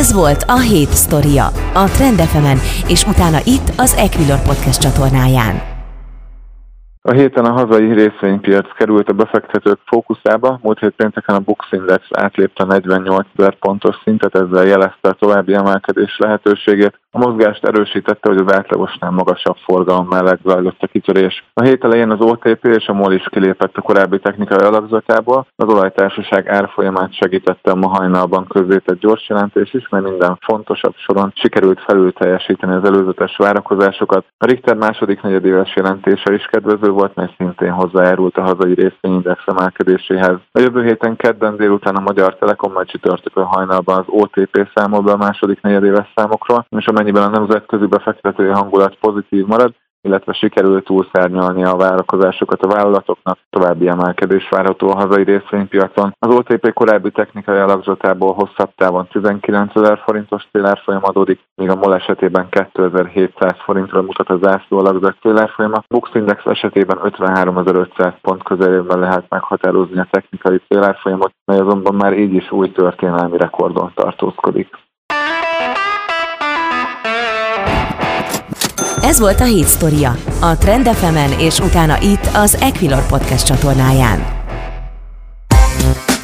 Ez volt a hét sztoria, a Trend fm és utána itt az Equilor Podcast csatornáján. A héten a hazai részvénypiac került a befektetők fókuszába, múlt hét pénteken a Bux Index átlépte 48 ezer pontos szintet, ezzel jelezte a további emelkedés lehetőségét. A mozgást erősítette, hogy az átlagosnál magasabb forgalom mellett zajlott a kitörés. A hét elején az OTP és a MOL is kilépett a korábbi technikai alakzatából, az olajtársaság árfolyamát segítette a ma hajnalban közzétett gyors jelentés is, mert minden fontosabb soron sikerült felül teljesíteni az előzetes várakozásokat. A Richter második negyedéves jelentése is kedvező volt, mely szintén hozzájárult a hazai részvényindex emelkedéséhez. A jövő héten kedden délután a Magyar Telekom majd csütörtökön hajnalban az OTP számol be a második negyedéves számokról, és amennyiben a nemzetközi befektetői hangulat pozitív marad, illetve sikerült túlszárnyalni a várakozásokat a vállalatoknak, további emelkedés várható a hazai részvénypiacon. Az OTP korábbi technikai alakzatából hosszabb távon 19 ezer forintos célárfolyam adódik, míg a MOL esetében 2700 forintra mutat a zászló alakzat célárfolyama. Bux Index esetében 53.500 pont közelében lehet meghatározni a technikai célárfolyamot, mely azonban már így is új történelmi rekordon tartózkodik. Ez volt a Hét Sztoria, a Trend fm és utána itt az Equilor Podcast csatornáján.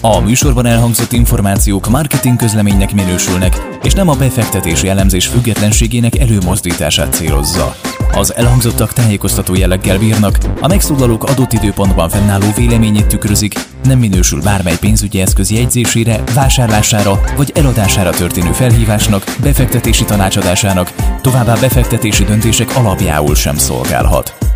A műsorban elhangzott információk marketing közleménynek minősülnek, és nem a befektetési elemzés függetlenségének előmozdítását célozza. Az elhangzottak tájékoztató jelleggel bírnak, a megszólalók adott időpontban fennálló véleményét tükrözik, nem minősül bármely pénzügyi eszköz jegyzésére, vásárlására vagy eladására történő felhívásnak, befektetési tanácsadásának, továbbá befektetési döntések alapjául sem szolgálhat.